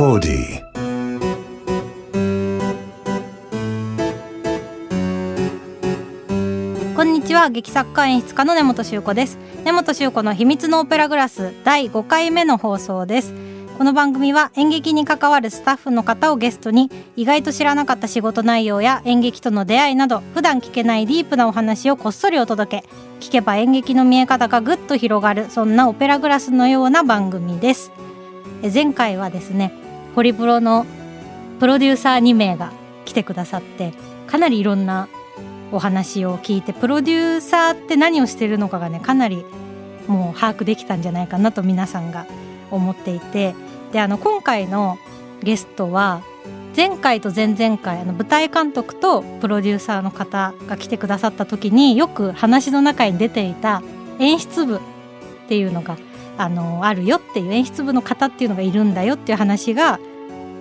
Audi. こんにちは劇作家演出家の根本修子です根本修子の秘密のオペラグラス第5回目の放送です。この番組は演劇に関わるスタッフの方をゲストに意外と知らなかった仕事内容や演劇との出会いなど普段聞けないディープなお話をこっそりお届け。聞けば演劇の見え方がぐっと広がるそんなオペラグラスのような番組です。え前回はですねホリプロのプロデューサー2名が来てくださってかなりいろんなお話を聞いてプロデューサーって何をしてるのかがねかなりもう把握できたんじゃないかなと皆さんが思っていてであの今回のゲストは前回と前々回あの舞台監督とプロデューサーの方が来てくださった時によく話の中に出ていた演出部っていうのがあのあるよっていう演出部の方っていうのがいるんだよっていう話が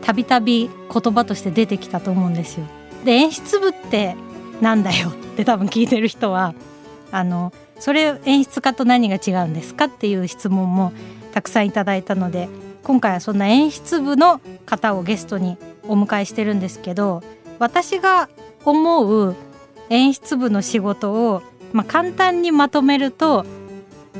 たびたび言葉として出てきたと思うんですよ。で演出部ってなんだよって多分聞いてる人はあのそれ演出家と何が違うんですかっていう質問もたくさんいただいたので今回はそんな演出部の方をゲストにお迎えしてるんですけど私が思う演出部の仕事を、まあ、簡単にまとめると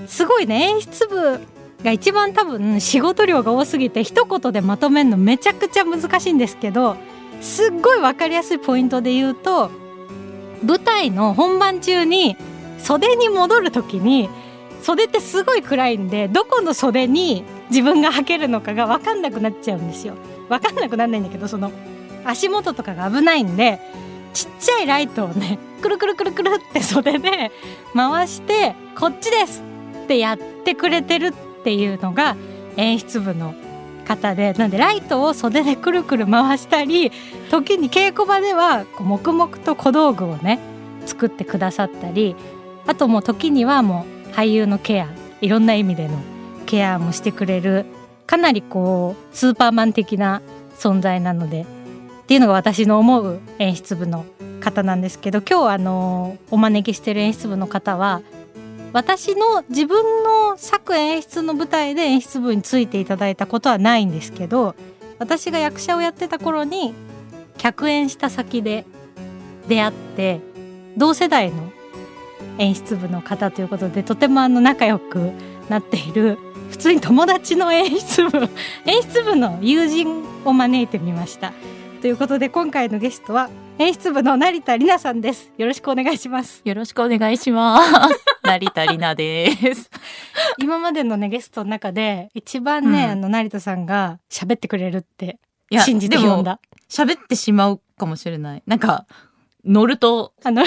すごいね演出部が一番多分仕事量が多すぎて一言でまとめるのめちゃくちゃ難しいんですけどすっごい分かりやすいポイントで言うと舞台の本番中に袖に戻る時に袖ってすごい暗いんでどこの袖に自分が履けるのかが分かんなくなっちゃうんですよ。分かんなくなんないんだけどその足元とかが危ないんでちっちゃいライトをねくるくるくるくるって袖で回してこっちですってやってくれてるってていうのが演出部の方でなんでライトを袖でくるくる回したり時に稽古場ではこう黙々と小道具をね作ってくださったりあともう時にはもう俳優のケアいろんな意味でのケアもしてくれるかなりこうスーパーマン的な存在なのでっていうのが私の思う演出部の方なんですけど今日あのお招きしてる演出部の方は私の自分の作演出の舞台で演出部についていただいたことはないんですけど私が役者をやってた頃に客演した先で出会って同世代の演出部の方ということでとてもあの仲良くなっている普通に友達の演出部 演出部の友人を招いてみました。ということで今回のゲストは演出部の成田里奈さんですよろしくお願いしますよろしくお願いします。成田里奈です。今までのねゲストの中で一番ね、うんあの成田さんが喋ってくれるって信じて読んだ喋ってしまうかもしれない。なんか、乗るとあの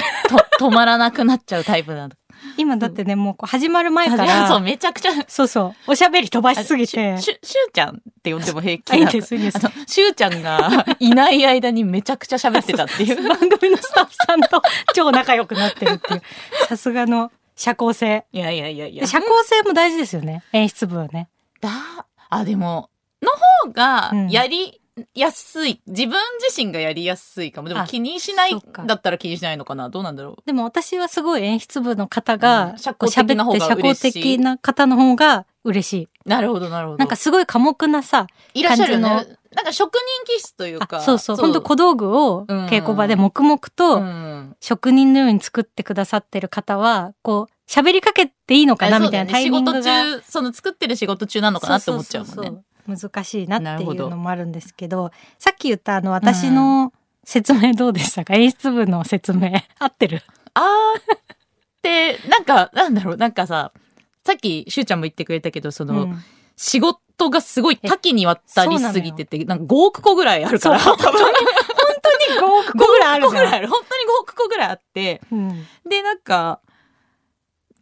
と止まらなくなっちゃうタイプなの。今だってねもう始まる前か そう、らめちゃくちゃ。そうそうおしゃべり飛ばしすぎてしゅ、しゅしゅうちゃんって呼んでも平気あいいなですいいですしゅうちゃんがいない間にめちゃくちゃ喋ってたっていう。番組のスタッフさんと超仲良くなってるっていう さすがの社交性いやいやいやいや。社交性も大事ですよね演出部はねだ、あ、でも、の方がうんやりやすい。自分自身がやりやすいかも。でもあ気にしないだったら気にしないのかな。どうなんだろう。でも私はすごい演出部の方が、うん社交的な方が社交的な方の方が嬉しいなるほど、なるほど。なんかすごい寡黙なさいらっしゃるよね。なんか職人気質というか。あそうそう本当小道具をうん稽古場で黙々とうん職人のように作ってくださってる方はこう喋りかけていいのかなみたいなタイミングが仕事中、その作ってる仕事中なのかなって思っちゃうもんね。難しいなっていうのもあるんですけどさっき言ったあの私の説明どうでしたか、演出部の説明合ってる？あーって、なんか、なんだろう、なんかさ、さっきしゅうちゃんも言ってくれたけど、その、うん。仕事がすごい多岐にわたりすぎてて、なんか5億個ぐらいあるから。本当に本当に5億個ぐらいある。5億じゃん。本当に5億個ぐらいあって、うん。で、なんか、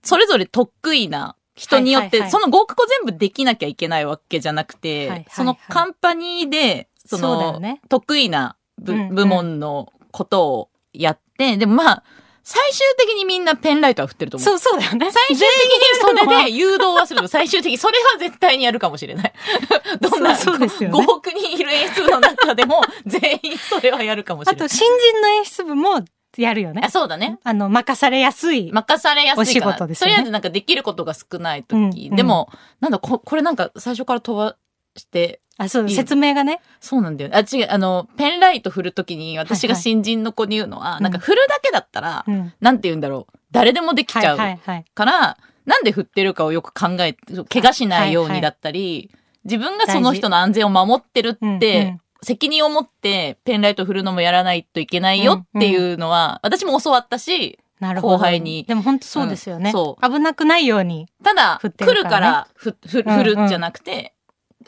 それぞれ得意な人によって、その5億個全部できなきゃいけないわけじゃなくて、はいはいはい。そのカンパニーで、その、得意な部,、うんうん部門のことをやって、でもまあ、最終的にみんなペンライトは振ってると思う。そうそうだよね。最終的にそれで 誘導はすると最終的にそれは絶対にやるかもしれない。どんなそうそうですよね5億人いる演出部の中でも全員それはやるかもしれない。あと新人の演出部もやるよねあそうだね。あの任されやすい、任されやすい。お仕事ですよねとりあえずなんかできることが少ない時、うんうんでも、なんだこ、これなんか最初から飛ばして、あ、そう、いい説明がね。そうなんだよね。あ、違う、あの、ペンライト振るときに私がはいはい新人の子に言うのは、うんなんか振るだけだったら、うん。なんて言うんだろう。誰でもできちゃうはいはいはい。から、なんで振ってるかをよく考えて、怪我しないようはいはいにだったり、自分がその人の安全を守ってるうんって、うん責任を持ってペンライト振るのもやらないといけないよっていうのは、私も教わったし、なるほど。後輩にでも本当そうですよね。うんそ危なくないように。ただ、振って来るるかららふふうん振るんじゃなくて、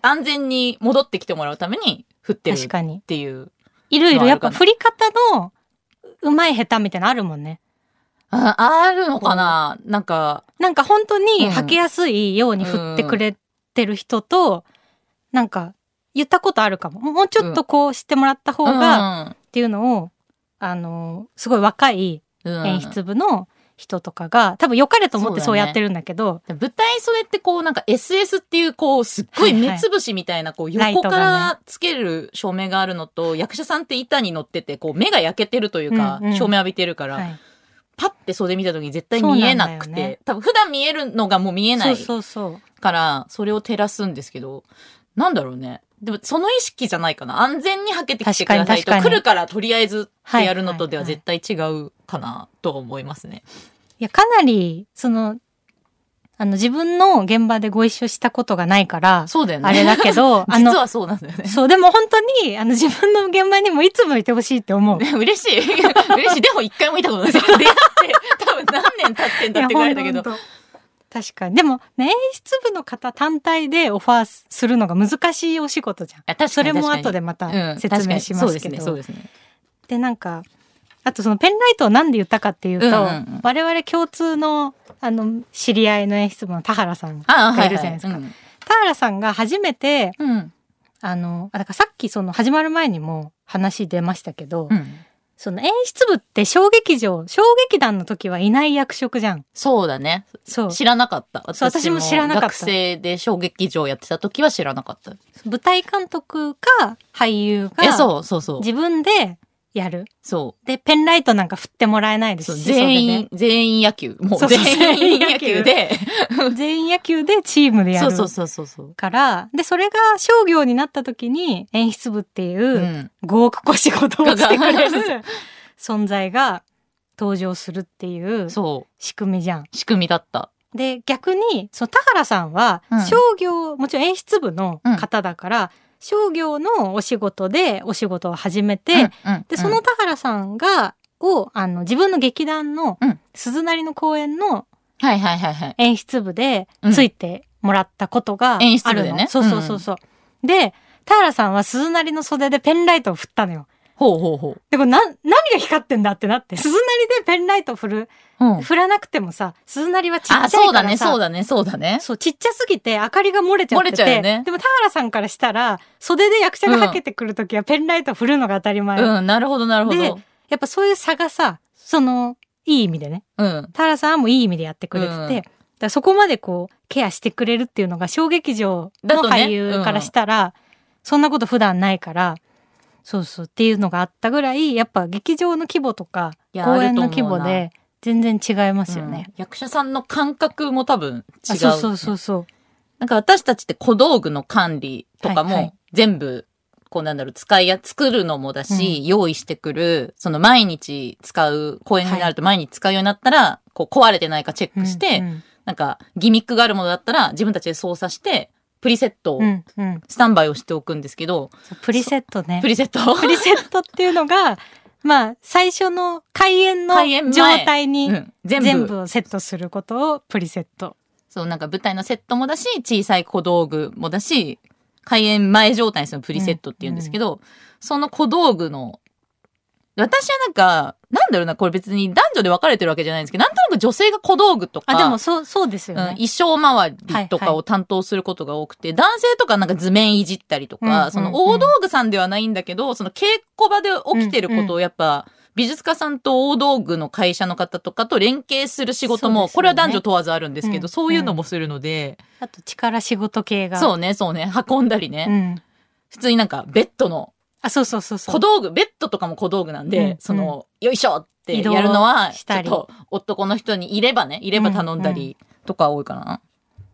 安全に戻ってきてもらうために振ってるっ確かに。ていう。いろいろやっぱ振り方のうまい下手みたいなのあるもんね。ああるのかな？なんか、なんか本当にうん履きやすいように振ってくれてる人と、なんか言ったことあるかも。もうちょっとこうしてもらった方が、っていうのを、あの、すごい若いうん。演出部の人とかが、多分良かれと思ってそううやってるんだけど、舞台袖ってこうなんか SS っていうこうすっごい目つぶしみたいなこう横からつける照明があるのと役者さんって板に乗っててこう目が焼けてるというか照明浴びてるからはい。パッて袖見た時に絶対見えなくそうなんだよね。て多分普段見えるのがもう見えないそうそう。からそれを照らすんですけどなんだろうねでもその意識じゃないかな安全にはけてきてくださいと確かに確かに来るからとりあえずってやるのとでははいはい絶対違うかなと思いますね。いや、かなり、その、あの、自分の現場でご一緒したことがないから、そうだよね。あれだけど、あの、実はそうなんだよね。そう、でも本当に、あの、自分の現場にもいつもいてほしいって思う。ね 嬉しい。嬉しい。でも一回も見たことない。出会って、多分何年経ってんだってぐらいだけど確かに。でも、ね、演出部の方単体でオファーするのが難しいお仕事じゃん。確それも後でまたうん説明しますけど。うですね、そうですね。で、なんか、あとそのペンライトをなんで言ったかっていうと、うんうんうん我々共通の、あの、知り合いの演出部の田原さんああ、はいいがるじゃないですか。はい田原さんが初めて、うん。うん。あの、あだからさっきその始まる前にも話出ましたけど、うんその演出部って小劇場、小劇団の時はいない役職じゃん。そうだね。そう。知らなかった。私も知らなかった学生で小劇場やってた時は知らなかった。舞台監督か俳優がえ、そうそうそう。自分でやる？そで、ペンライトなんか振ってもらえないですし。全員、全員野球。もう全員野球で。全員野球でチームでやる。そうそうそうそう。から、で、それが商業になった時に演出部っていううん5億個仕事をしてくれる存在が登場するっていう。仕組みじゃん。仕組みだった。で、逆に、その田原さんはうん商業、もちろん演出部の方だから、商業のお仕事でお仕事を始めて、で、その、田原さんが、を、あの、自分の劇団のうん、鈴なりの公演のはいはいはいはい。演出部でうんついてもらったことがあるの。演出部でねそうそうそうそう。で、田原さんは鈴なりの袖でペンライトを振ったのよ。ほうほうほで、これな、何が光ってんだってなって、鈴なりでペンライト振る、う。うん。振らなくてもさ、鈴なりはちっちゃいからあ、さ。そうだね、そうだね、そうだね。そう、ちっちゃすぎて明かりが漏れちゃってて。漏れちゃうよねでも田原さんからしたら、袖で役者がかけてくるときはペンライト振るのが当たり前。うん、なるほど、なるほでど。やっぱそういう差がさ、その、いい意味でね。うん。田原さんもいい意味でやってくれてて、うんそこまでこう、ケアしてくれるっていうのが小劇場の俳優からしたら、そんなこと普段ないから、そうそうっていうのがあったぐらい、やっぱ劇場の規模とか、公演の規模で全然違いますよね。うん。役者さんの感覚も多分違う。あそうそうそうそう。なんか私たちって小道具の管理とかはいはい。も全部、こうなんだろう、使いや、作るのもだし、用意してくる、その毎日使う、公演になると毎日使うようになったら、こう壊れてないかチェックして、うんうん。なんかギミックがあるものだったら自分たちで操作して、プリセットを、うんうん。スタンバイをしておくんですけど、プリセットね。プ。リセット？プリセットっていうのが、まあ、最初の開演の状態にうん。全部。をセットすることをプリセット。そう、なんか舞台のセットもだし、小さい小道具もだし、開演前状態にするプリセットって言うんですけど、その小道具の、私はなんか、なんだろうな、これ別に男女で分かれてるわけじゃないんですけど、なんとなく女性が小道具とか、あ、でもそう、そうですようん、ね。衣装周りとはいかはを担当することが多くて、男性とかなんか図面いじったりとか、うんうんうん。その大道具さんではないんだけど、その稽古場で起きてることをやっぱ、美術家さんと大道具の会社の方とかと連携する仕事も、ね。これは男女問わずあるんですけど、うん。そういうのもするので、あと力仕事系が。そうね、そうね、運んだりね、うん。普通になんかベッドのあ、そうそうそうそう。小道具、ベッドとかも小道具なんで、うんその、よいしょってやるのは、ちょっと男の人にいればね、いれば頼んだりとか多いかな。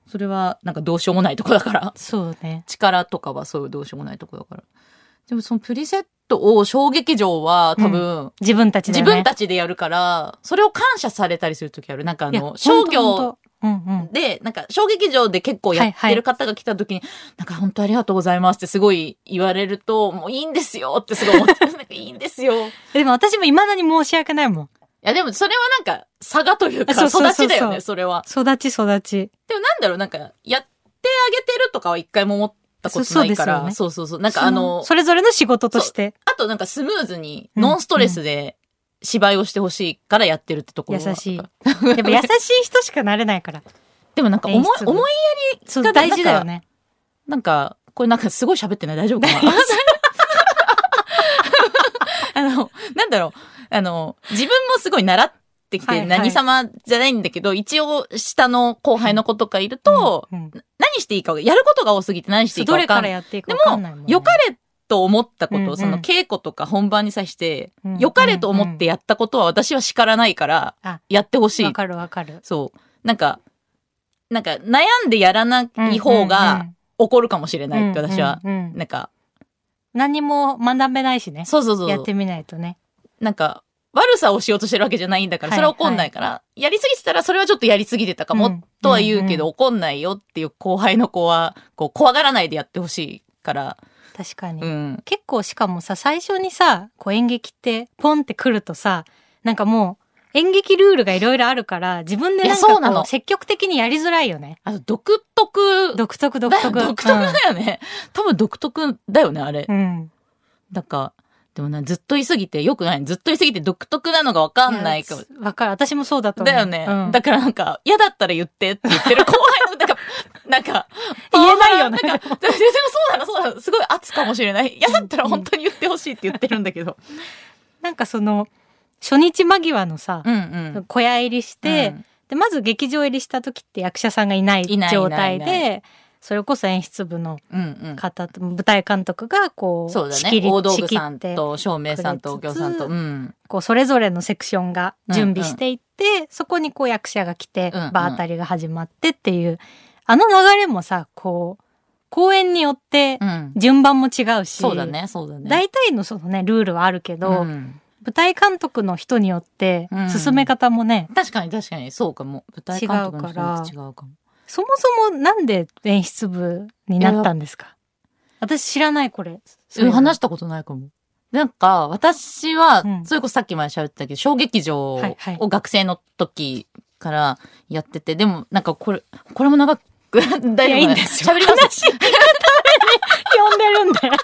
それはなんかどうしようもないとこだから。そうね。力とかはそういうどうしようもないとこだから。でもそのプリセットを小劇場は多分、自分たちで、自ね。分たちでやるから、それを感謝されたりするときある。なんかあの、商業、うんうん。で、なんか、小劇場で結構やってる方が来た時に、なんか本当ありがとうございますってすごい言われると、もういいんですよってすごい思って、なんかいいんですよ。いでも私も未だに申し訳ないもん。やでもそれはなんか、差がというか、育ちだよね、それは。育ち育ち。でもなんだろう、なんか、やってあげてるとかは一回も思ったことないから、そうそうそうそう。なんかあの、それぞれの仕事として。あとなんかスムーズに、うんノンストレスで芝居をしてほしいからやってるってところは優しい。でも優しい人しかなれないから。でもなんか思い思いそう、が大事だよね。なんか、これなんかすごい喋ってない？大丈夫かな？あの、なんだろう。あの、自分もすごい習ってきて、はいはい何様じゃないんだけど、一応下の後輩の子とかいると、うんうん何していいかが、やることが多すぎて何していいかどれか分かんない。らやっていいかでも分かんないもん、ね。良かれと思ったこと、うんうんその稽古とか本番に際してうんうん、良かれと思ってやったことは私は叱らないからあ、やってほしいわ。かるわかる。そう。なんか、なんか悩んでやらない方が怒るかもしれないって私は、うんうんうんなんか、何も学べないしね。そうそうそう。やってみないとね。なんか、悪さをしようとしてるわけじゃないんだから、はいそれは怒んないから、やりすぎてたらそれはちょっとやりすぎてたかも、うんとは言うけど、うん怒んないよっていう後輩の子は、こう、怖がらないでやってほしいから、確かに。うん。結構しかもさ、最初にさ、こう演劇ってポンって来るとさ、なんかもう演劇ルールがいろいろあるから、自分でなんいやそうなのかこう積極的にやりづらいよね。あと、独特、独特独だ特。独特だよね。多分独特だよね、あれ。うん。うん。なんか、でもな、ずっと言いすぎてよくない。ずっと言いすぎて独特なのがわかんないかも。やわかる。私もそうだと思う。だよね。うんだからなんか、嫌だったら言ってって言ってる後輩の、なんか、なんか、言えないよねなんか、でもそうなの、そうなの。すごい圧かもしれない。嫌だったら本当に言ってほしいって言ってるんだけど。なんかその、初日間際のさ、うんうん。小屋入りして、うんで、まず劇場入りした時って役者さんがいないいない状態いないいで、それこそ演出部のうんうん。方と、舞台監督がこう、そうだね。仕切り大道具さんと、照明さんと、おくれつつ経さんと。うん。こう、それぞれのセクションが準備していって、そこにこう役者が来て、うんうん場当たりが始まってっていう、あの流れもさ、こう、公演によってうん。順番も違うし、そうだね、そうだね。大体のそのね、ルールはあるけど、うん舞台監督の人によってうん進め方もね、確かに確かに、そうかも。舞台監督の人違うかも。そもそもなんで演出部になったんですか？私知らないこれ。そういうの話したことないかも。なんか、私はうん、それこそさっきまで喋ってたけど、小劇場はいはいを学生の時からやってて、でも、なんかこれ、これも長く、大丈夫かないいんですよ喋ります？呼んでるんで。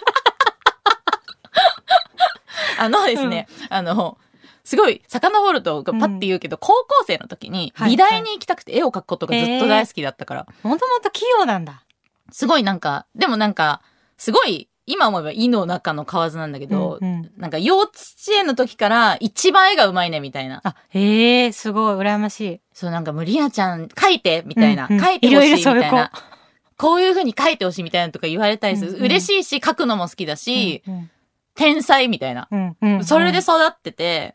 あのですね、あの、すごい、遡ると、パッて言うけど、高校生の時に、はい美大に行きたくて絵を描くことがずっと大好きだったから、もともと器用なんだ。すごいなんか、でもなんか、すごい、今思えば胃の中の蛙なんだけど、うんうんなんか幼稚園の時から一番絵がうまいねみたいな。あ、へえ、すごい、羨ましい。そうなんかもうリアちゃん描いてみたいな。うんうん描いてほしいみたいない。こういう風に描いてほしいみたいなのとか言われたりする。うんうん嬉しいし、描くのも好きだし、うん天才みたいな。うんうんうんそれで育ってて、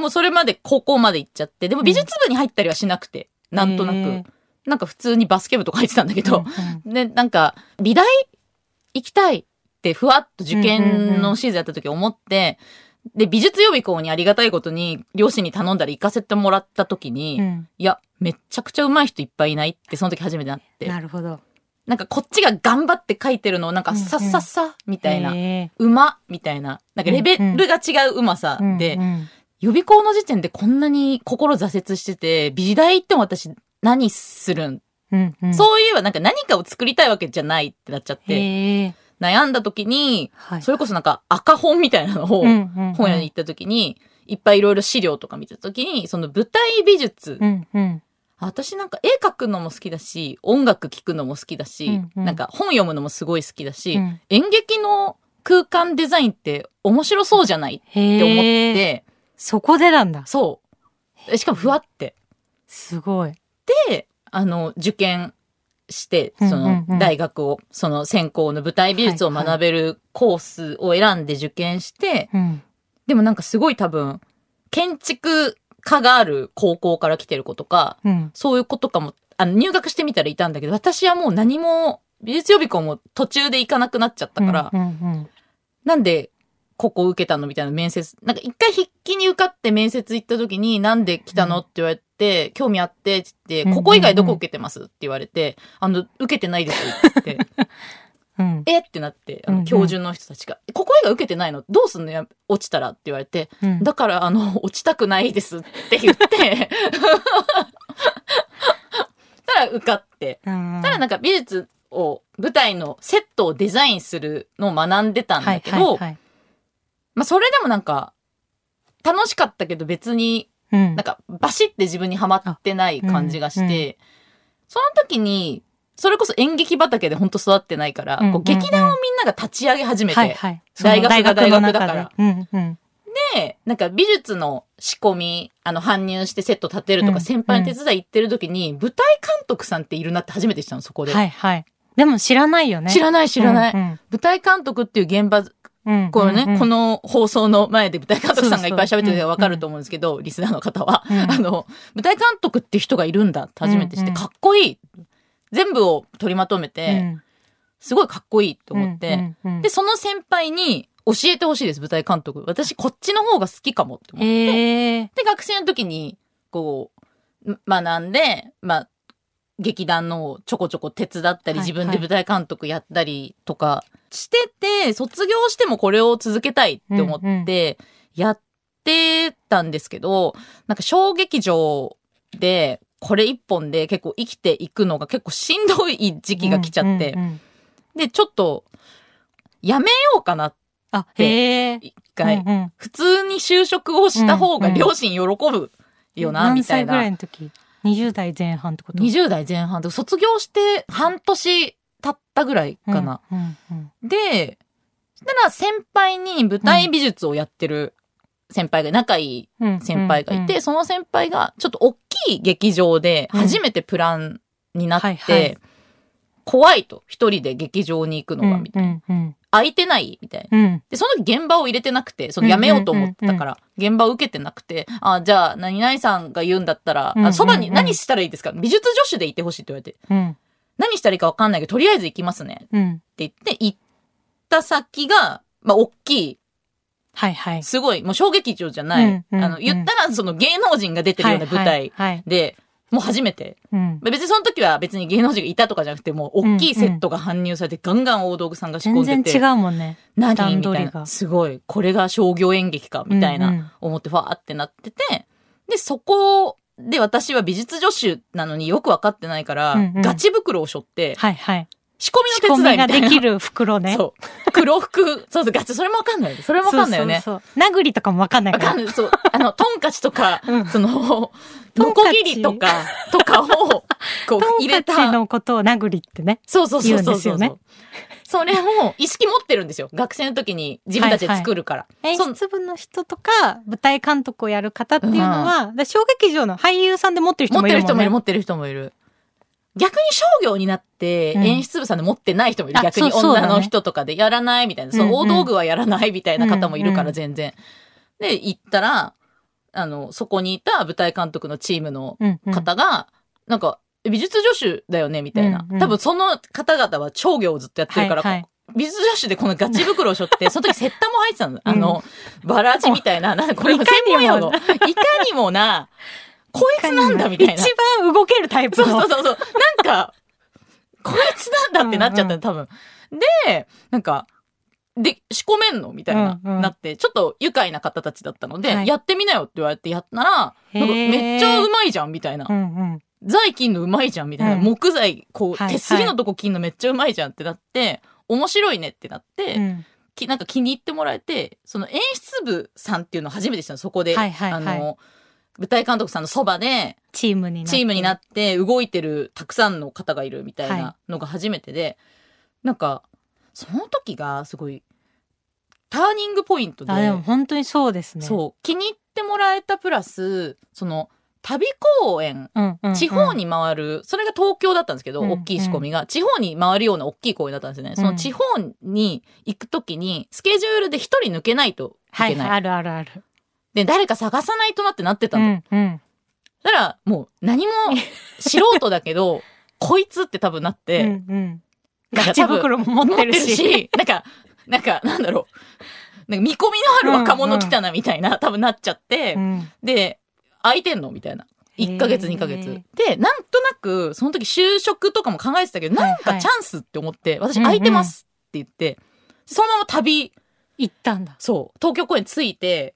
もうそれまで高校まで行っちゃって、でも美術部に入ったりはしなくて、なんとなく。なんか普通にバスケ部とか入ってたんだけど、うんで、なんか、美大行きたいってふわっと受験のシーズンやった時思って、で、美術予備校にありがたいことに、両親に頼んだら行かせてもらった時に、うん。いや、めっちゃくちゃ上手い人いっぱいいないって、その時初めてなって。なるほど。なんかこっちが頑張って書いてるのをなんかうんうんさっさっさみたいな、へうまみたいな、なんかレベルが違ううまさーで、うん。うん予備校の時点でこんなに心挫折してて、美大行っても私何するん、うんうんそういえばなんか何かを作りたいわけじゃないってなっちゃって。悩んだ時に、はい。それこそなんか赤本みたいなのを本屋に行った時に、いっぱいいろいろ資料とか見てた時に、その舞台美術、うんうん。私なんか絵描くのも好きだし、音楽聴くのも好きだし、うんうんなんか本読むのもすごい好きだし、うん演劇の空間デザインって面白そうじゃないって思っ。て、そこでなんだ。そう。しかもふわって。すごい。で、あの、受験して、うんその大学を、その専攻の舞台美術を学べるコースを選んで受験して、うん。でもなんかすごい多分、建築家がある高校から来てる子とか、うん。そういう子とかもあの入学してみたらいたんだけど、私はもう何も、美術予備校も途中で行かなくなっちゃったから、なんで、ここ受けたのみたいな面接。なんか一回筆記に受かって面接行った時に、なんで来たのって言われて、興味あって、って言って、うん。ここ以外どこ受けてますって言われて、あの、受けてないですって言って、うん。え？ってなって、あうんうん。の、教授の人たちが、ここ以外受けてないの？どうすんの？や落ちたらって言われて、うん。だから、あの、落ちたくないですって言って、たら受かって、うん。ただなんか美術を、舞台のセットをデザインするのを学んでたんだけど、はいはいはいまあそれでもなんか、楽しかったけど別にうん。なんかバシって自分にはまってない感じがして、その時に、それこそ演劇畑で本当育ってないから、うん。こう劇団をみんなが立ち上げ始めて、はいはい。大学が大学だから。でうんうん。で、なんか美術の仕込み、あの、搬入してセット立てるとか、うん。先輩の手伝い行ってる時に、舞台監督さんっているなって初めて知ったの、そこで。はいはい。でも知らないよね。知らない知らない、うん舞台監督っていう現場、うんこれね、この放送の前で舞台監督さんがいっぱい喋ってるのそうそうがわかると思うんですけど、リスナーの方は。うん。あの、舞台監督っていう人がいるんだって初めて知って、うんうん。かっこいい。全部を取りまとめて、うん。すごいかっこいいと思って、で、その先輩に教えてほしいです、舞台監督。私こっちの方が好きかもって思って。へえで、学生の時に、こう、学んで、まあ、劇団のをちょこちょこ手伝ったり、はい。自分で舞台監督やったりとかしてて、卒業してもこれを続けたいって思って、やってたんですけど、なんか小劇場で、これ一本で結構生きていくのが結構しんどい時期が来ちゃって、うんうんうんで、ちょっと、やめようかな、あへえ。一回。うんうん。普通に就職をした方がうんうん。両親喜ぶよな、みたい何歳ぐらいな。の時？20代前半ってこと？20代前半。で卒業して半年経ったぐらいかな。うんうんで、そしたら先輩に舞台美術をやってる先輩が、仲いいうん先輩がいて、うん。その先輩がちょっと大きい劇場で初めてプランになって、はいはい。怖いと。一人で劇場に行くのが、みたいな。うんうん。空いてないみたいな。うん。で、その時現場を入れてなくて、その辞めようと思ってたから、現場を受けてなくて、あ、じゃあ、何々さんが言うんだったら、うんうんうん。あそばに何したらいいですか？美術助手でいてほしいって言われて、うん何したらいいかわかんないけど、とりあえず行きますね。ってうん言って、行った先が、まあ、大きい、はいはいすごい、もう小劇場じゃない。あの、言ったら、その芸能人が出てるような舞台で、もう初めて。うん別にその時は別に芸能人がいたとかじゃなくて、もう大きいセットが搬入されて、ガンガン大道具さんが仕込んでて。全然違うもんね何段みたいな。すごい。これが商業演劇か、みたいな、思ってファーってなってて、で、そこで私は美術助手なのによくわかってないから、うんうん。ガチ袋を背負って、はいはい仕込仕みの手伝いみたいな。できる袋ねそう。黒服。そうそう、ガチ、それもわかんない。それもわかんないよね。そうそう殴りとかもわかんないからわかんない。そう。あの、トンカチとか、うんその、トノコギリとか、とかを、こう、トン入れカチた。のことを殴りってねそうそうそうそうそう。ねそれを意識持ってるんですよ。学生の時に自分たちで作るから。演そん出部の人とか舞台監督をやる方っていうのは、だから小劇場の俳優さんで持ってる人持ってもいるもんねる人もいる、持ってる人もいる。逆に商業になってうん演出部さんで持ってない人もいる。うそうだね女の人とかでやらないみたいな。その大うんうん道具はやらないみたいな方もいるからうんうん全然。で、行ったら、あの、そこにいた舞台監督のチームのうんうん方が、なんか、美術助手だよねみたいなうんう。ん多分その方々は商業をずっとやってるから、はいはい美術助手でこのガチ袋を背負って、その時セッタも入ってたの。あの、バラジみたいな、なんかこれも専門用語。いかにもな、こいつなんだみたいな。一番動けるタイプそうのそうそうそう。なんか、こいつなんだってなっちゃったの、多分。で、なんか、で、仕込めんのみたいな、うんうんなって、ちょっと愉快な方たちだったので、はいやってみなよって言われてやったら、なんかめっちゃうまいじゃん、みたいなう。んうん材切んのうまいじゃん、みたいな。うん木材、こう、はい手すりのとこ切んのめっちゃうまいじゃんってなって、面白いねってなって、うんきなんか気に入ってもらえて、その演出部さんっていうのを初めてしたの、そこで。はいはいはいあの、舞台監督さんのそばで、チームになって。チームになって動いてるたくさんの方がいるみたいはなのが初めてで、なんか、その時がすごい、ターニングポイントで、あでも本当にそうですね。そう、気に入ってもらえたプラス、その、旅公演、うんうんうん。地方に回る、それが東京だったんですけど、うん大きい仕込みが、地方に回るような大きい公演だったんですよね。その地方に行く時に、スケジュールで一人抜けないといけない。はいはいあるあるあるで、誰か探さないとなってなってたの。うんうんだから、もう何も素人だけど、こいつって多分なって、うんうん。ガチ袋も持ってるし。なんか、なんか、なんだろう。なんか見込みのある若者来たなみたいな、多分なっちゃって、うんで、空いてんのみたいな。1ヶ月、へー2ヶ月。で、なんとなく、その時就職とかも考えてたけど、なんはいはいかチャンスって思って、私うんうん空いてますって言って、そのまま旅、行ったんだ。そう、東京公演着いて、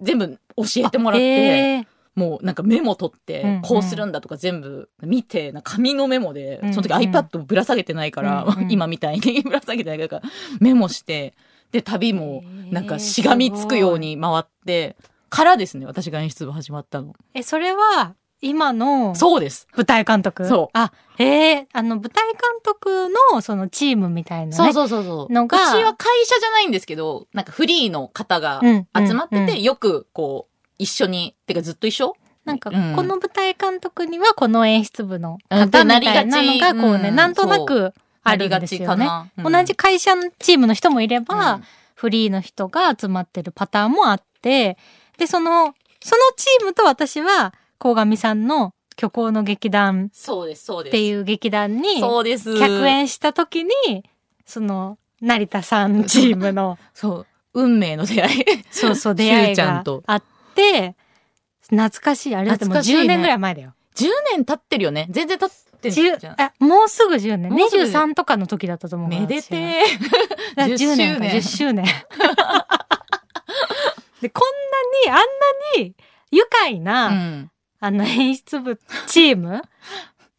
全部教えてもらって、もうなんかメモ取って、こうするんだとか全部見て、紙のメモで、その時 iPad ぶら下げてないから、今みたいに ぶら下げてないから、メモして、で、旅もなんかしがみつくように回って、からですね、私が演出部始まったの。え、それは、今のそうです。舞台監督？そう。あ、へえ、あの、舞台監督のそのチームみたいなね。そうそうそうそう。のがうちは会社じゃないんですけど、なんかフリーの方がうん集まってて、うんうんよくこう、一緒に、てかずっと一緒？なんか、うん。この舞台監督にはこの演出部のうん。方みたいなのがこうね、うん。なんとなくあるんですよね。なりがちかな。同じ会社のチームの人もいれば、うん。フリーの人が集まってるパターンもあって、で、その、そのチームと私は、鴻上さんの虚構の劇団そうです、そうです。っていう劇団に、そうです。客演した時に、その、成田さんチームの、そう。運命の出会い。そうそう、出会いがうちゃんとあって、懐かしい。あれだってもう懐かしいね10年ぐらい前だよ。10年経ってるよね。全然経ってんじ10ゃん。あもうすぐ10年。もうすぐ23とかの時だったと思う。めでてだから10 10年か周年10周年。で、こんなに、あんなに愉快な、ー。うん。あの演出部チーム？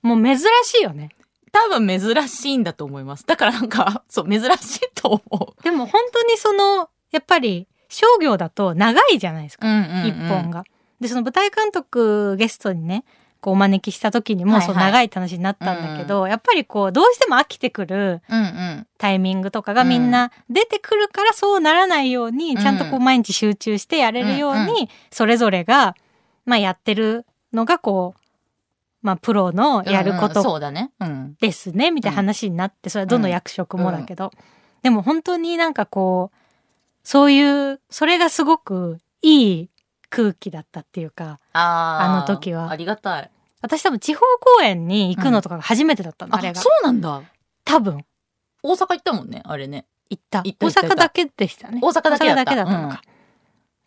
もう珍しいよね。多分珍しいんだと思います。だからなんか、そう、珍しいと思う。でも本当にその、やっぱり商業だと長いじゃないですか。んう一本。が。で、その舞台監督ゲストにね、こうお招きした時にも、はいはいそう長い話になったんだけど、やっぱりこう、どうしても飽きてくるうんうん。タイミングとかがみんな出てくるからそうならないように、うんちゃんとこう毎日集中してやれるよううんに、それぞれが、まあやってるのがこう、まあプロのやるこうんうんとそうだね。うん。ですね、みたいな話になって、それはどの役職もだけど。でも本当になんかこう、そういう、それがすごくいい空気だったっていうか、あの時はありがたい。私多分地方公演に行くのとかが初めてだったの、あれあ、がそ。うなんだ。多分大阪行ったもんね、あれね。行った。行った行った大阪だけでしたね。大阪だけだった大阪だけだったのか。なんか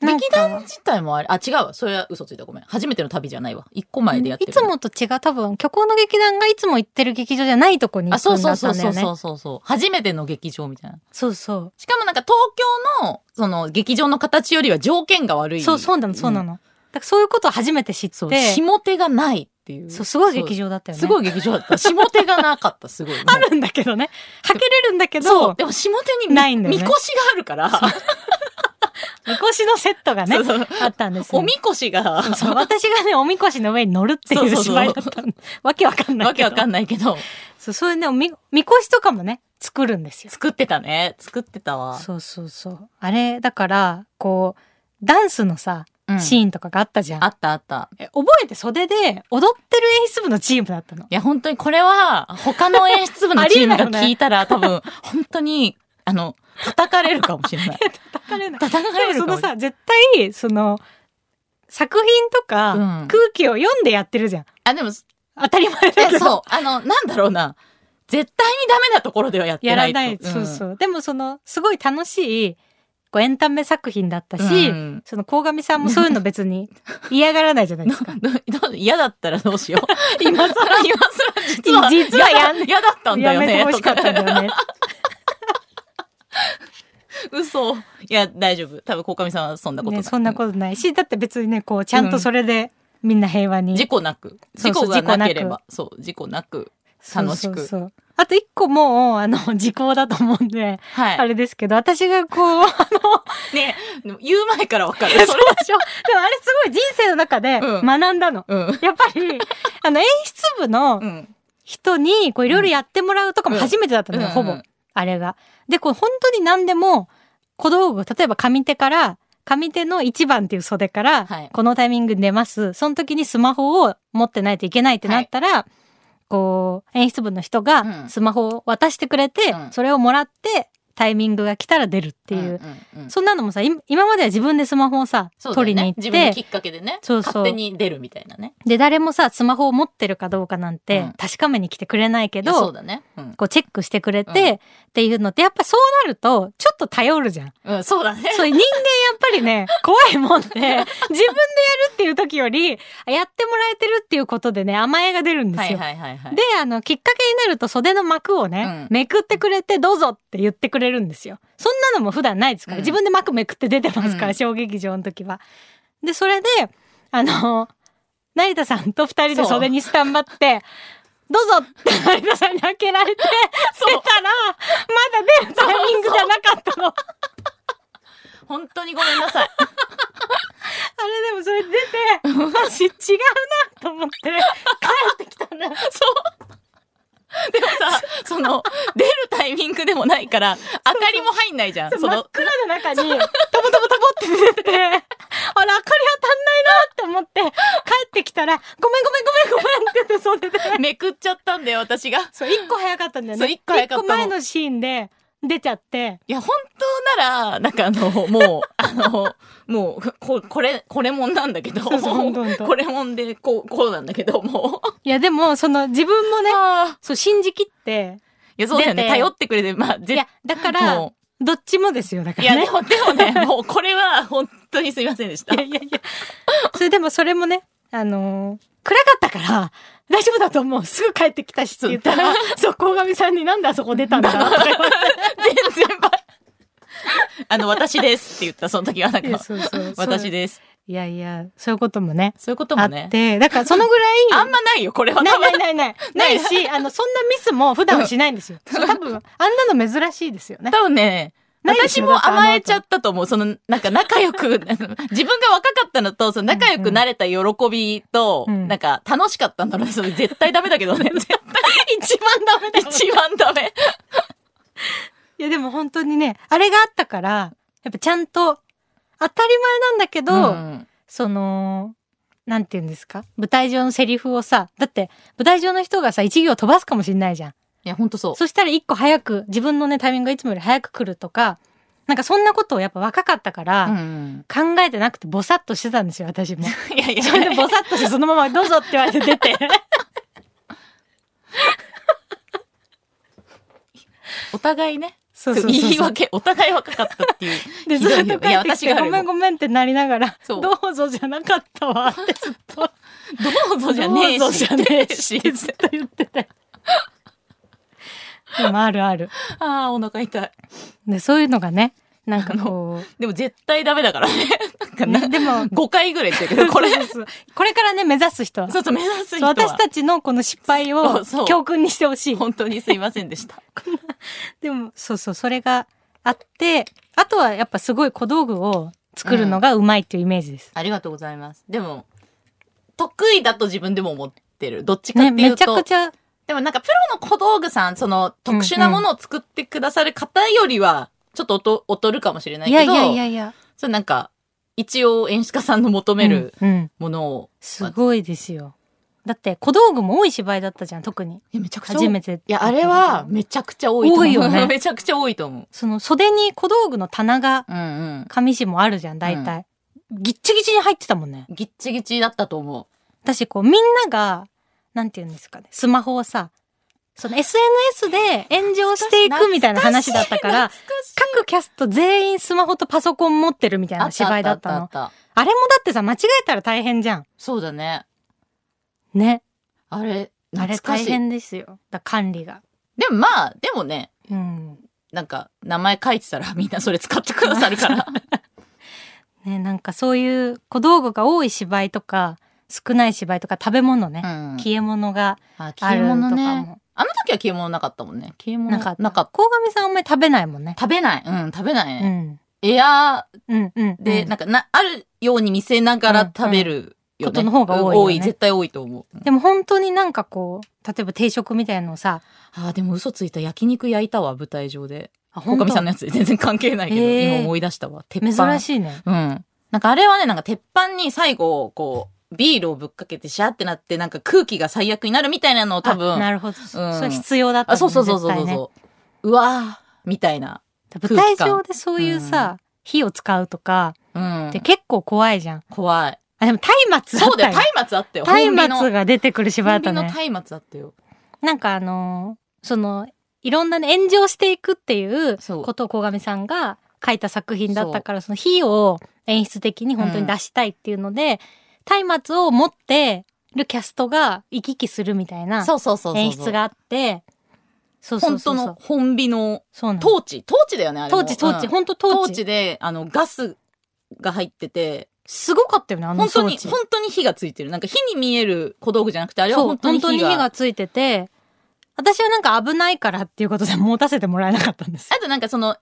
劇団自体もあれ、あ、違うわ。それは嘘ついた。ごめん。初めての旅じゃないわ。一個前でやってる。いつもと違う、多分、虚構の劇団がいつも行ってる劇場じゃないとこにあ、行くんだそうそうったんだよね。そうそうそうそう。初めての劇場みたいな。そうそう。しかもなんか東京の、その劇場の形よりは条件が悪い。そう、そうなの、そうなの。だからそういうことを初めて知って、そう。下手がないっていう。そう、すごい劇場。場だったよね。すごい劇場だった。下手がなかった、すごい。あるんだけどね。はけれるんだけど、そう。でも下手にないんだよねみこしがあるから、みこしのセットがねそうそう、あったんですよ。おみこしが、そうそう私がね、おみこしの上に乗るっていう芝居だったの。わけわかんないけど。わけわかんないけど、そう、そういうね、おみ、みこしとかもね、作るんですよ。作ってたね。作ってたわ。そうそうそう。あれ、だから、こう、ダンスのさ、うんシーンとかがあったじゃん。あったあった。え覚えて袖で踊ってる演出部のチームだったの？いや、本当にこれは、他の演出部のチームが聞いたら、多分、本当に、あの、叩かれるかもしれない。叩かれない。叩かれるかもしれない。でもそのさ、絶対、その、作品とか、うん空気を読んでやってるじゃん。あ、でも、当たり前だけど。そう、あの、なんだろうな。絶対にダメなところではやってないと。やらない。そうそう。でもその、すごい楽しい、こうエンタメ作品だったし、うんその、鴻上さんもそういうの別に 嫌がらないじゃないですか。嫌だったらどうしよう。今更今更実は、実はやん嫌だったんだよね。やめてほしかったんだよね。嘘。いや、大丈夫。多分、鴻上さんはそんなことない。ね、そんなことないし、だって別にね、こう、ちゃんとそれで、みんな平和に。事故なく。事故がなければ。そう、事故なく。楽しくそうそうあと一個もう、あの、時効だと思うんで、はい。あれですけど、私がこう、あの、ね言う前からわかる。そうでしょ？でもあれすごい人生の中でうん学んだの。うん。やっぱり、あの、演出部のうん。人に、こう、いろいろやってもらうとかも初めてだったのよ、うんほぼうん。あれが。で、こう、本当に何でも、小道具、例えば上手から、上手の1番っていう袖から、はいこのタイミングで出ます。その時にスマホを持ってないといけないってなったら、こう、演出部の人うがんスマホを渡してくれて、うんそれをもらってタイミングが来たら出るっていう、んうんうん。そんなのもさい今までは自分でスマホをさ、ね。取りに行って。自分のきっかけでね。そうそう。勝手に出るみたいなね。で誰もさスマホを持ってるかどうかなんてうん。確かめに来てくれないけど、うだね。うん。こうチェックしてくれて、うん。っていうのってやっぱそうなるとちょっと頼るじゃん。うんそうだね。そう人間やっぱりね 怖いもんで自分でやるっていう時よりやってもらえてるっていうことでね甘えが出るんですよ。はいはいはいはい。であのきっかけになると袖の幕をね、うん。めくってくれてどうぞって言ってくれるんですよ。そんなのも普段ないですから、うん自分で幕めくって出てますから、うん小劇場の時は。でそれであの成田さんと二人で袖にスタンバって。どうぞって成田さんに開けられて、出たら、まだ出るタイミングじゃなかったの。あ本当にごめんなさい れでもそれ出て、私違うなと思って、帰ってきたんだ。そう でもさその出るタイミングでもないから明かりも入んないじゃん。その真っ暗の中に、トボトボトボって出てて、あれ、明かり当たんないなって思って、帰ってきたら、ごめんごめんごめんごめんって言って、それで。めくっちゃったんだよ私が。いそう、一個早かったんだよね。そう一個早かったの。一個前のシーンで出ちゃって、や本当ならなんかあのもうあのもう ここれこれもんなんだけどそうそうこれもんでこうこうなんだけどもう。いやでも、その自分もね、あそう、信じきって、いやそうだよね。頼ってくれてまあ絶いや、だからも、どっちもですよ、だうからね。いやでもでもね もうこれは本当にすいませんでした。いやいやいや。それでもそれもね、あのー暗かったから、大丈夫だと思う。すぐ帰ってきたしって言ったら、そう、鴻上さんになんであそこ出たんだとか言われて全然ばあの私ですって言ったその時はなんかそうそう。私ですいやいや、そういうこともね。そういうことあもねって、だからそのぐらい、あんまないよこれはないないない ない。ないし、あの、そんなミスも普段はしないんですよ。多分、あんなの珍しいですよね。多分ね私も甘えちゃったと思う。その、なんか仲良く、自分が若かったのと、その仲良くなれた喜びと、うんなんか楽しかったんだろうね。それ絶対ダメだけどね。絶対一番ダメだよ。一番ダメ。いやでも本当にね、あれがあったから、やっぱちゃんと、当たり前なんだけど、うんその、なんて言うんですか？舞台上のセリフをさ、だって舞台上の人がさ、一行飛ばすかもしんないじゃん。いや、ほんとそう。そしたら一個早く、自分のね、タイミングがいつもより早く来るとか、なんかそんなことをやっぱ若かったから、うん考えてなくてボサッとしてたんですよ、私も。いやいやそれでボサッとしてそのままどうぞって言われて出て。お互いね。そうそう言い訳、お互い若かったっていう。で、ずっと帰ってきて、ごめんごめんってなりながら、どうぞじゃなかったわってずっと。どうぞじゃねえし。どうぞじゃねえしずっと言ってて。でもあるある。あ あ、お腹痛い。で、そういうのがね、なんかこでも絶対ダメだからね。なんかでも、5回ぐらい言ってるけど、これ。そうそうそうこれからね、目指す人は。そうそう、目指す人は。私たちのこの失敗そを教訓にしてほしい。本当にすいませんでした。でも、そうそう、それがあって、あとはやっぱすごい小道具を作るのがうまいっていうイメージです。ありがとうございます。でも、得意だと自分でも思ってる。どっちかっね、めちゃていうと。くちゃ、でもなんかプロの小道具さん、その特殊なものを作ってくださる方よりは、ちょっとおと劣るかもしれないけど、いやいやいやいや、それなんか、一応演出家さんの求めるうん、うんものを、すごいですよ。だって小道具も多い芝居だったじゃん、特に。いやめちゃくちゃ。初めて。いや、あれは、めちゃくちゃ多いと思う。多いよね めちゃくちゃ多いと思う。その袖に小道具の棚がうんうん。上地もあるじゃん、大体。ぎっちぎちに入ってたもんね。ぎっちぎちだったと思私こうみんなが、なんて言うんですかね、スマホをさ、その SNS で炎上していくみたいな話だったから、各キャスト全員スマホとパソコン持ってるみたいな芝居だったの。あれもだってさ、間違えたら大変じゃん。そうだね。ね。あれ、あれ大。変ですよ。だ管理が。でもまあ、でもね、うん。なんか、名前書いてたら みんなそれ使ってくださるから。ね、なんかそういう小道具が多い芝居とか、少ない芝居とか食べ物ね、うん消え物があ、るとか。も。あの時は消え物なかったもんね。消え物なかった。なか。鴻上さんあんまり食べないもんね。食べない。うん、食べないうね。ん。エアうんうん。ーで、うんなんかな、あるように見せながら食べるよね。ことの方が多いよね多い、絶対多いと思う。でも本当になんかこう、例えば定食みたいのをさ、ああ、でも嘘ついた焼肉焼いたわ、舞台上で。あおかみさんのやつで全然関係ないけど、今思い出したわ。鉄板。珍しいね。うん。なんかあれはね、なんか鉄板に最後、こう、ビールをぶっかけてシャーってなって、なんか空気が最悪になるみたいなのを多あ分、なるほど。んそれ必要だったねそうそうそうそう絶対ねそう。うわーみたいな舞台上でそういうさ、火を使うとかうんって結構怖いじゃん。怖い。あ、でも松明あそうだよ、ったよ。松明あったよ。松明が出てくる芝居だったね。の松明あったよ。なんかあのーその、いろんなね、炎上していくっていうそうことを小上さんが書いた作品だったから、その火を演出的に本当に出したいっていうので、松明を持ってるキャストが行き来するみたいなそうそうそうそう。演出があって、そうそう本当そうそうの本美のそうなのトーチトーチだよね、あれも。トーチ、トーチ、うん本当トーチ。トーチで、あの、ガスが入ってて、すごかったよね、あの本当に。本当に火がついてる。なんか火に見える小道具じゃなくて、あれはそう本当に火が。火がついてて、私はなんか危ないからっていうことで持たせてもらえなかったんですよ。あとなんかその、炎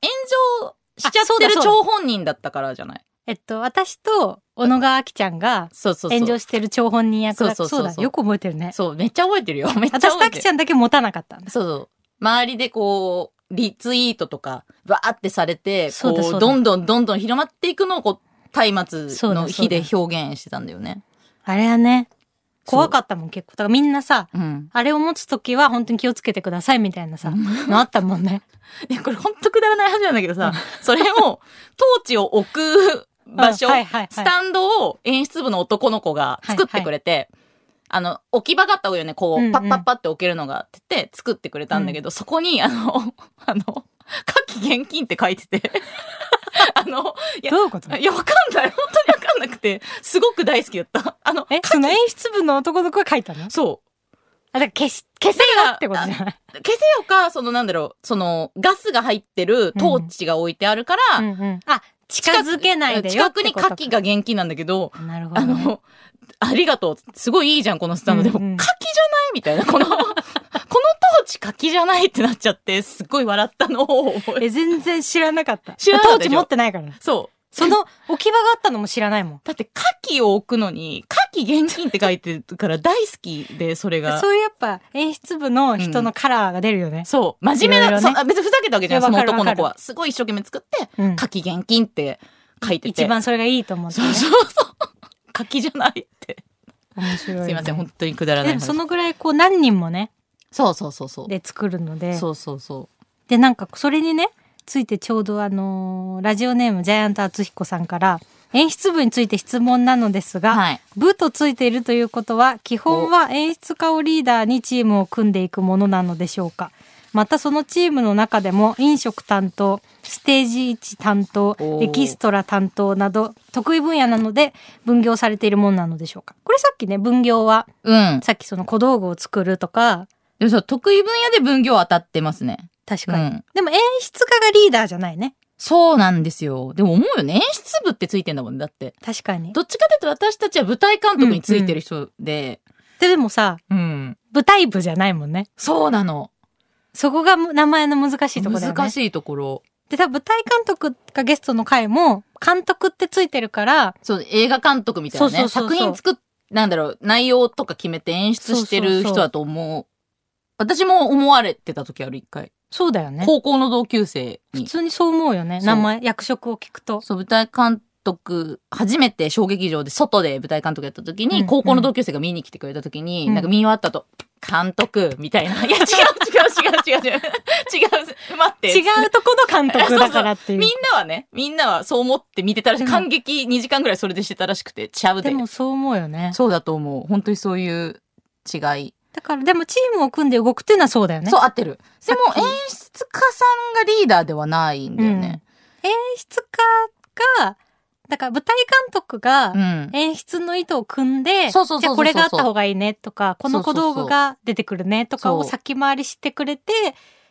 上しちゃあそうだそうだってる張本人だったからじゃない？えっと、私と小野川明ちゃんがそうそうそう。炎上してる張本人役だそうそうそうそうだ、よく覚えてるね。そう、めっちゃ覚えてるよ。めっちゃ私と覚えてる。あきちゃんだけ持たなかったんです。そうそう。周りでこう、リツイートとか、バーってされて、こう、そうだそうだどんどんどんどん広まっていくのを、こう、松明のそうだそうだ火で表現してたんだよね。あれはね、怖かったもん結構。だからみんなさ、うん。あれを持つときは本当に気をつけてくださいみたいなさ、のあったもんね。いや、これほんとくだらない話なんだけどさ、それを、トーチを置く場所、うんはいはいはいスタンドを演出部の男の子が作ってくれて、あの、置き場があった方がいいよね、こう、うんうんパッパッパって置けるのがって言って作ってくれたんだけど、そこに、あの、あの、夏季現金って書いてて、あの、いや、どういうこと？いや、わかんない。本当にわかんなくて、すごく大好きだった。あの、え、その演出部の男の子が書いたの？そあ、だから消し、消せよってことじゃない？う。消せよか、そのなんだろう、その、ガスが入ってるトーチが置いてあるから、うんうん。あ、近づけないでよ近くに牡蠣が現金なんだけど、なるほど、ね。あの、ありがとう。すごいいいじゃん、このスタンド。でも、うんうん牡蠣じゃないみたいな。この、このトーチ牡蠣じゃないってなっちゃって、すっごい笑ったのを覚ええ、全然知らなかった。知らなかったでしょ当時持ってないから。そう。その置き場があったのも知らないもん。だって、牡蠣を置くのに、牡蠣現金って書いてるから大好きで、それが。そういうやっぱ演出部の人のカラーが出るよね。そう。真面目な、ねそ別にふざけたわけじゃない、その男の子わは。すごい一生懸命作って、うん牡蠣現金って書いてて。一番それがいいと思って、ね。そうそうそう。牡蠣じゃないって。面白い、ね。すいません、本当にくだらない話。でもそのぐらいこう何人もね、そうそうそうそう。で作るので。そうそうそで、なんかそれにね、ついてちょうどあのーラジオネームジャイアント厚彦さんから、演出部について質問なのですう。が、はい。部とついているということは、基本は演出家をリーダーにチームを組んでいくものなのでしょうかまたそのチームの中でも飲食担当、ステージ位置担当エキストラ担当など得意分野なので分業されているものなのでしょうかこれさっきね、分業は、うん。さっきその小道具を作るとか、でもそう、得意分野で分業当たってますね。確かに。うんでも演出家がリーダーじゃないね。そうなんですよ。でも思うよね。演出部ってついてんだもんね。だって。確かに。どっちかというと私たちは舞台監督についてる人で。ででもさ、うん。舞台部じゃないもんね。そうなの。そこが名前の難しいところだよね。難しいところ。で、多分舞台監督がゲストの回も、監督ってついてるから、そう、映画監督みたいなね。そうそうそうそう作品作っ、なんだろう、内容とか決めて演出してる人だと思う。私も思われてた時ある一回。そうだよね。高校の同級生に。普通にそう思うよね。そう名前、役職を聞くと。そう、舞台監督、初めて小劇場で外で舞台監督やった時に、うん高校の同級生が見に来てくれた時に、うんなんか見終わったと、監督みたいな。いや、違う違う違う違う違う。違う。待って。違うとこの監督だからっていう。みんなはね、みんなはそう思って見てたらしい。でも感激2時間ぐらいそれでしてたらしくて、ちゃうで。でもそう思うよね。そうだと思う。本当にそういう違い。だから、でもチームを組んで動くっていうのはそうだよね。そう、合ってる。でも演出家さんがリーダーではないんだよね。演出家が、だから舞台監督がうん。演出の意図を組んで、じゃあこれがあった方がいいねとか、この小道具が出てくるねとかを先回りしてくれて、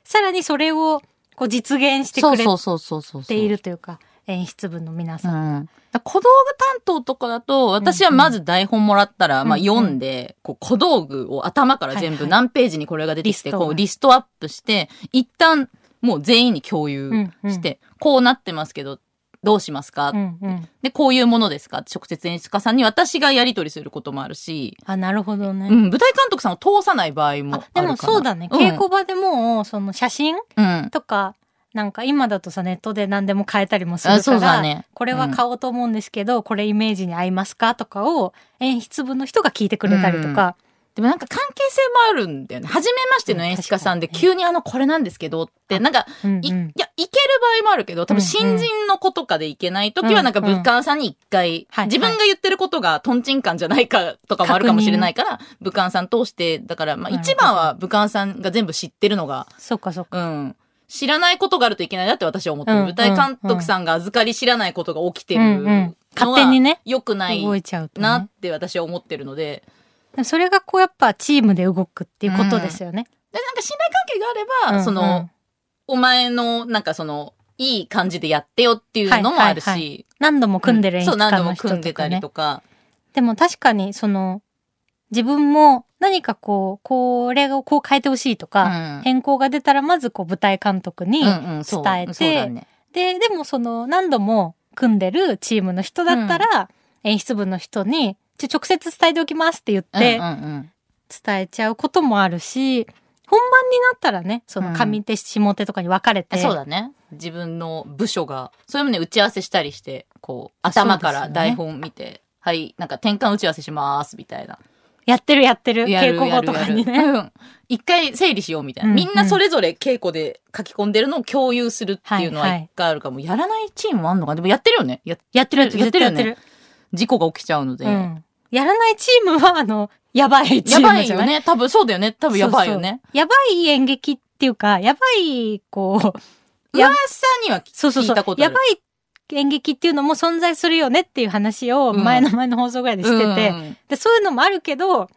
さらにそれをこう実現してくれそうそうそうそうそう。ているというか、演出部の皆さ。うんん。だから小道具担当とかだと、私はまず台本もらったら、まあうんうん読んで、こう小道具を頭から全部何ページにこれが出てきて、リストこうリストアップして、一旦もう全員に共有うんうんして、こうなってますけど、どうしますか、うんうん。で、こういうものですか？直接演出家さんに私がやり取りすることもあるし、あ、なるほどね。うん、舞台監督さんを通さない場合もあるかな。あでもそうだね。うん稽古場でも、その写真うん。なんか今だとさ、ネットで何でも変えたりもするあそうから、だね。これは買おうと思うんですけど、これイメージに合いますかとかを演出部の人が聞いてくれたりとか、でもなんか関係性もあるんだよね。初めましての演出家さんでうん。確急にあの、これなんですけどって、なんか、うんうん。いいや、いける場合もあるけど、多分新人の子とかでいけない時はなんかうん。うん武漢さんに一回、はい自分が言ってることがトンチンカンじゃないかとかもあるかもしれないから、武漢さん通して、だからまあなるほど。一番は武漢さんが全部知ってるのが、そっかそっか。うん。知らないことがあるといけないなって私は思ってる。うん舞台監督さんが預かり知らないことが起きてる勝手にね良くない動いちゃうとなねっ。て私は思ってるので、それがこうやっぱチームで動くっていうことですよね。でなんか信頼関係があれば、うんうんその、お前の、なんかその、いい感じでやってよっていうのもあるし、はいはい何度も組んでる演出そう、何度も家の人組んでたりとかね。とか。でも確かにその自分も何かこうこれをこう変えてほしいとか、うん変更が出たらまずこう舞台監督に、うんうんそう伝えてそうだね。ででもその何度も組んでるチームの人だったら、演出部の人にちょ直接伝えておきますって言ってうんうんうん伝えちゃうこともあるし、本番になったらねその上手下手とかに分かれて、そうだね。自分の部署が、それもね、打ち合わせしたりして、こう、頭から台本見て、はい、なんか転換打ち合わせします、みたいな。やってるやってるやる稽古後とかにね。やるやるうん一回整理しようみたいな。うんみんなそれぞれ稽古で書き込んでるのを共有するっていうのははいはい一回あるかも。やらないチームもあんのかな？でもやってるよね。ややってるやってるやってる事故が起きちゃうので。る。うん。やらないチームはあのやばいチやームじゃない？ばいよね。多分そうだよね。多分やばいよね。そうそうやばい演劇っていうか、やばい、こう、噂にはそうそうそ聞いうたこ。とある。やばい演劇っていうのも存在するよねっていう話をうん前の前の放送ぐらいでしてて、うんで、そういうのもあるけど、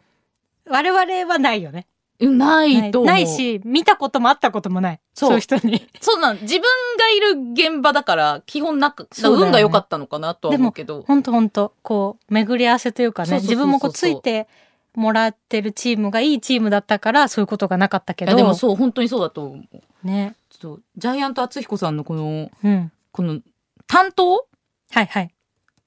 我々はないよね。うんないと思う。ないし、見たこともあったこともない。そそうういう人に。そうなん、自分がいる現場だから、基本なく、運が良かったのかなとは思うけど。ほんとほんと、こう、巡り合わせというかね、自分もこうついてもらってるチームがいいチームだったから、そういうことがなかったけど。いや、でもそう、本当にそうだと思う。ね。ちょっと、ジャイアント厚彦さんのこの、うん。この、担当？はいはい。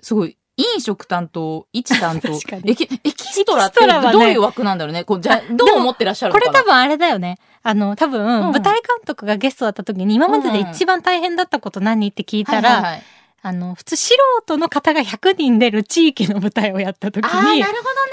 すごい、飲食担当、一担当 確か、にエキエキストラってどういう枠なんだろうね。こうじゃあどう思ってらっしゃるのかな？これ多分あれだよね。あの、多分、うん舞台監督がゲストだった時に、今までで一番大変だったこと何って聞いたら、はいはいはいあの、普通素人の方が100人出る地域の舞台をやった時にな、るほどね。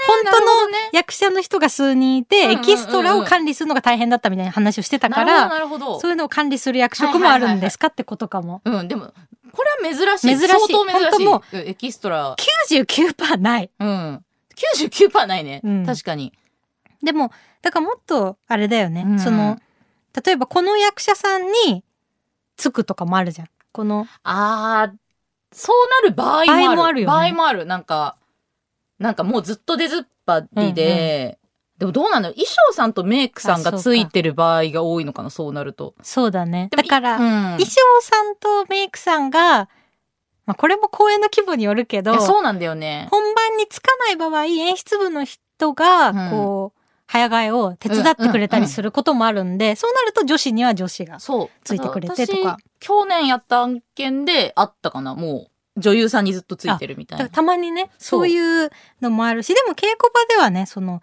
本当の役者の人が数人いて、うんうんうんうんエキストラを管理するのが大変だったみたいな話をしてたから、なるほど。そういうのを管理する役職もあるんですかってことかも。うん、でも、これは珍しい。珍しい相当珍しい。もうんエキストラ。99%ない。うん。99%ないね。うん確かに。でも、だからもっと、あれだよね。うんその、例えばこの役者さんにつくとかもあるじゃん。この、あー、そうなる場合もある。場合もあるよね場合もある。なんか、なんかもうずっと出ずっぱりで、でもどうなの？衣装さんとメイクさんがついてる場合が多いのかな、そうなると。そうだね。だから、うん衣装さんとメイクさんが、まあこれも公演の規模によるけど、そうなんだよね。本番につかない場合、演出部の人がうん、こう、早替えを手伝ってくれたりすることもあるんで、そうなると女子には女子が。そう。ついてくれてとか私去年やった案件であったかな、もう。女優さんにずっとついてるみたいな。たまにね、そういうのもあるし、でも稽古場ではね、その、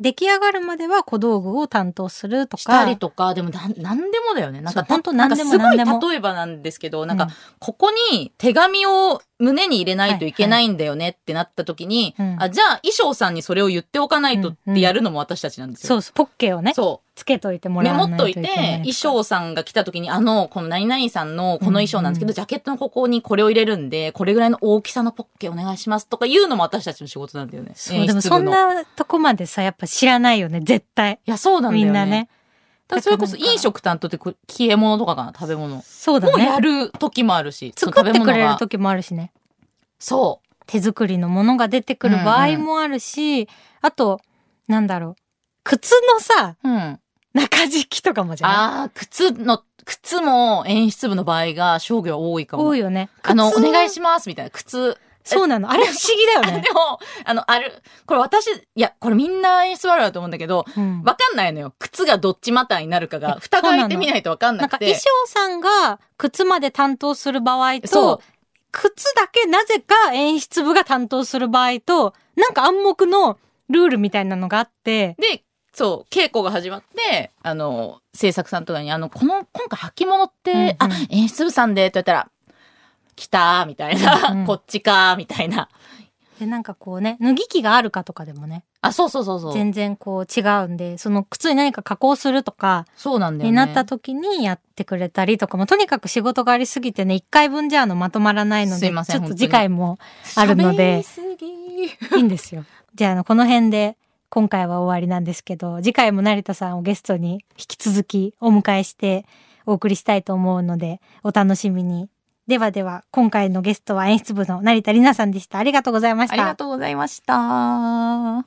出来上がるまでは小道具を担当するとか。したりとか、でもなん、なんでもだよね。なんか、そうほんとなんでもすごい例えばなんですけど、なんかうん、ここに手紙を胸に入れないといけないんだよねってなった時に、うん。あ、じゃあ衣装さんにそれを言っておかないとってやるのも私たちなんですよ。そうそう、ポッケをね、そつけといてう。もらメモっといてわないといけない、衣装さんが来た時に、あの、この何々さんのこの衣装なんですけど、うんうんジャケットのここにこれを入れるんで、これぐらいの大きさのポッケお願いしますとか言うのも私たちの仕事なんだよね。そう、でもそんなとこまでさ、やっぱ知らないよね、絶対。いや、そうなんだよね。みんなね。だそれこそ飲食担当ってこ消え物とかかな、食べ物。そうだもうやね。る時もあるし、作ってくれる時もあるしね。そ手作りのものが出てくる場合もあるし、あと、なんだろう。靴のさ、う。うん。中敷きとかもじゃああ、靴の、靴も演出部の場合が商業多いかも。ない多いよね。あの、お靴願いしますみたいな。靴。そうなの？あれ不思議だよあね。でも、あの、ある、これ私、いや、これみんな演出あるだと思うんだけど、うんわかんないのよ。靴がどっち股になるかが、え蓋が開いてみないとわかんななんくて。か衣装さんが靴まで担当する場合と、靴だけなぜか演出部が担当する場合と、なんか暗黙のルールみたいなのがあって、で、そう、稽古が始まって、あの、制作さんとかに、あの、この、今回履物って、うんうんあ、演出部さんで、って言ったら、来たーみたいな、うんうん こっちかーみたいな。でなんかこうね脱ぎ着があるかとかでもねあ、そうそうそうそう。全然こう違うんでその靴に何か加工するとかそうなんだよね。になった時にやってくれたりとかもとにかく仕事がありすぎてね1回分じゃあのまとまらないのすでいません本当にちょっと次回もあるので いいんですよ。じゃああのこの辺で今回は終わりなんですけど次回も成田さんをゲストに引き続きお迎えしてお送りしたいと思うのでお楽しみに。ではでは今回のゲストは演出部の成田里奈さんでした。ありがとうございました。ありがとうございました。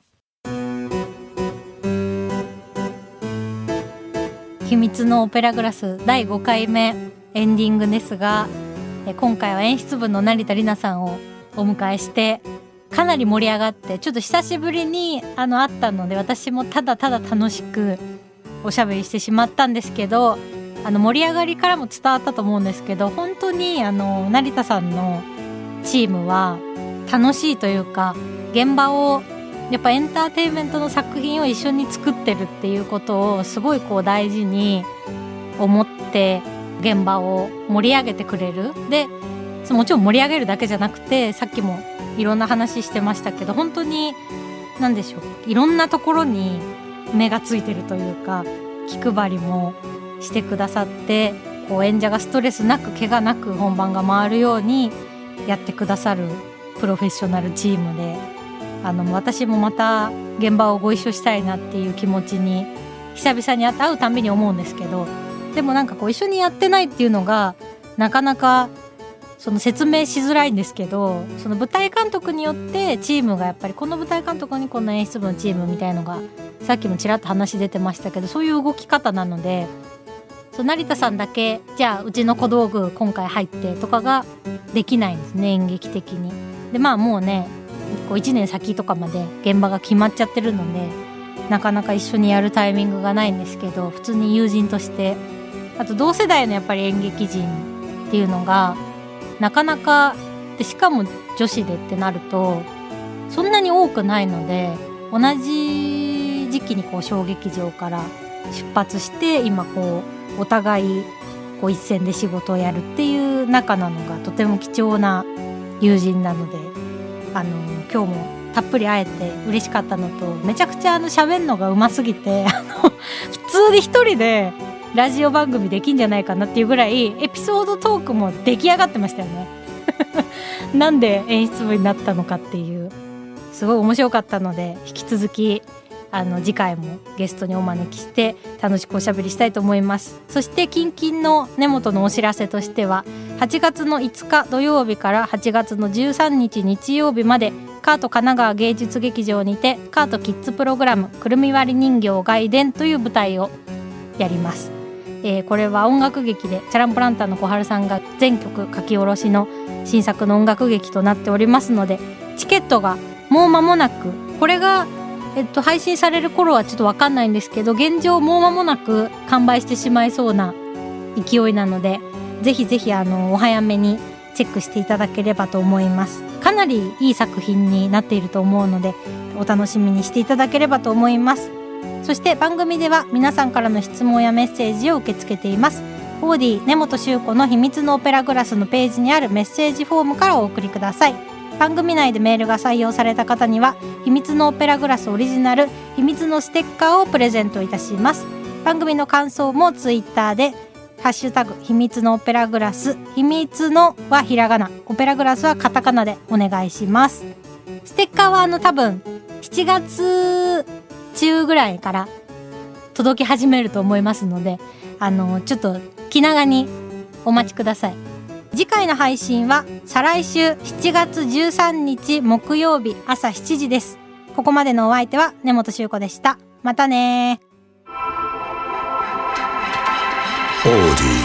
秘密のオペラグラス第5回目エンディングですがえ今回は演出部の成田里奈さんをお迎えしてかなり盛り上がってちょっと久しぶりにあの会ったので私もただただ楽しくおしゃべりしてしまったんですけどあの盛り上がりからも伝わったと思うんですけど本当にあの成田さんのチームは楽しいというか現場をやっぱエンターテインメントの作品を一緒に作ってるっていうことをすごいこう大事に思って現場を盛り上げてくれる。でそうもちろん盛り上げるだけじゃなくてさっきもいろんな話してましたけど本当に何でしょういろんなところに目がついてるというか気配りもしてくださってこう演者がストレスなく怪我なく本番が回るようにやってくださるプロフェッショナルチームであの私もまた現場をご一緒したいなっていう気持ちに久々に会うたびに思うんですけどでもなんかこう一緒にやってないっていうのがなかなかその説明しづらいんですけどその舞台監督によってチームがやっぱりこの舞台監督にこの演出部のチームみたいのがさっきもちらっと話出てましたけどそういう動き方なのでそう成田さんだけじゃあうちの小道具今回入ってとかができないんですね演劇的に。でまあもうねこう1年先とかまで現場が決まっちゃってるのでなかなか一緒にやるタイミングがないんですけど普通に友人としてあと同世代のやっぱり演劇人っていうのがなかなかでしかも女子でってなるとそんなに多くないので同じ時期にこう小劇場から出発して今こうお互いこう一線で仕事をやるっていう仲なのがとても貴重な友人なのであの今日もたっぷり会えて嬉しかったのとめちゃくちゃあの喋るのがうますぎてあの普通に一人でラジオ番組できんじゃないかなっていうぐらいエピソードトークも出来上がってましたよね。なんで演出部になったのかっていう。すごい面白かったので引き続きあの次回もゲストにお招きして楽しくおしゃべりしたいと思います。そして近々の根本のお知らせとしては8月の5日土曜日から8月の13日日曜日までカート神奈川芸術劇場にてカートキッズプログラム「くるみ割り人形外伝」という舞台をやります、えーこれは音楽劇でチャランポランタンの小春さんが全曲書き下ろしの新作の音楽劇となっておりますのでチケットがもう間もなくこれがえっと、配信される頃はちょっとわかんないんですけど現状もう間もなく完売してしまいそうな勢いなのでぜひぜひあのお早めにチェックしていただければと思います。かなりいい作品になっていると思うのでお楽しみにしていただければと思います。そして番組では皆さんからの質問やメッセージを受け付けています。オーディ根本修子の秘密のオペラグラスのページにあるメッセージフォームからお送りください。番組内でメールが採用された方には秘密のオペラグラスオリジナル秘密のステッカーをプレゼントいたします。番組の感想もツイッターでハッシュタグ秘密のオペラグラス秘密のはひらがなオペラグラスはカタカナでお願いします。ステッカーはあの多分7月中ぐらいから届き始めると思いますのであのちょっと気長にお待ちください。次回の配信は再来週7月13日木曜日朝7時です。ここまでのお相手は根本修子でした。またね Audi.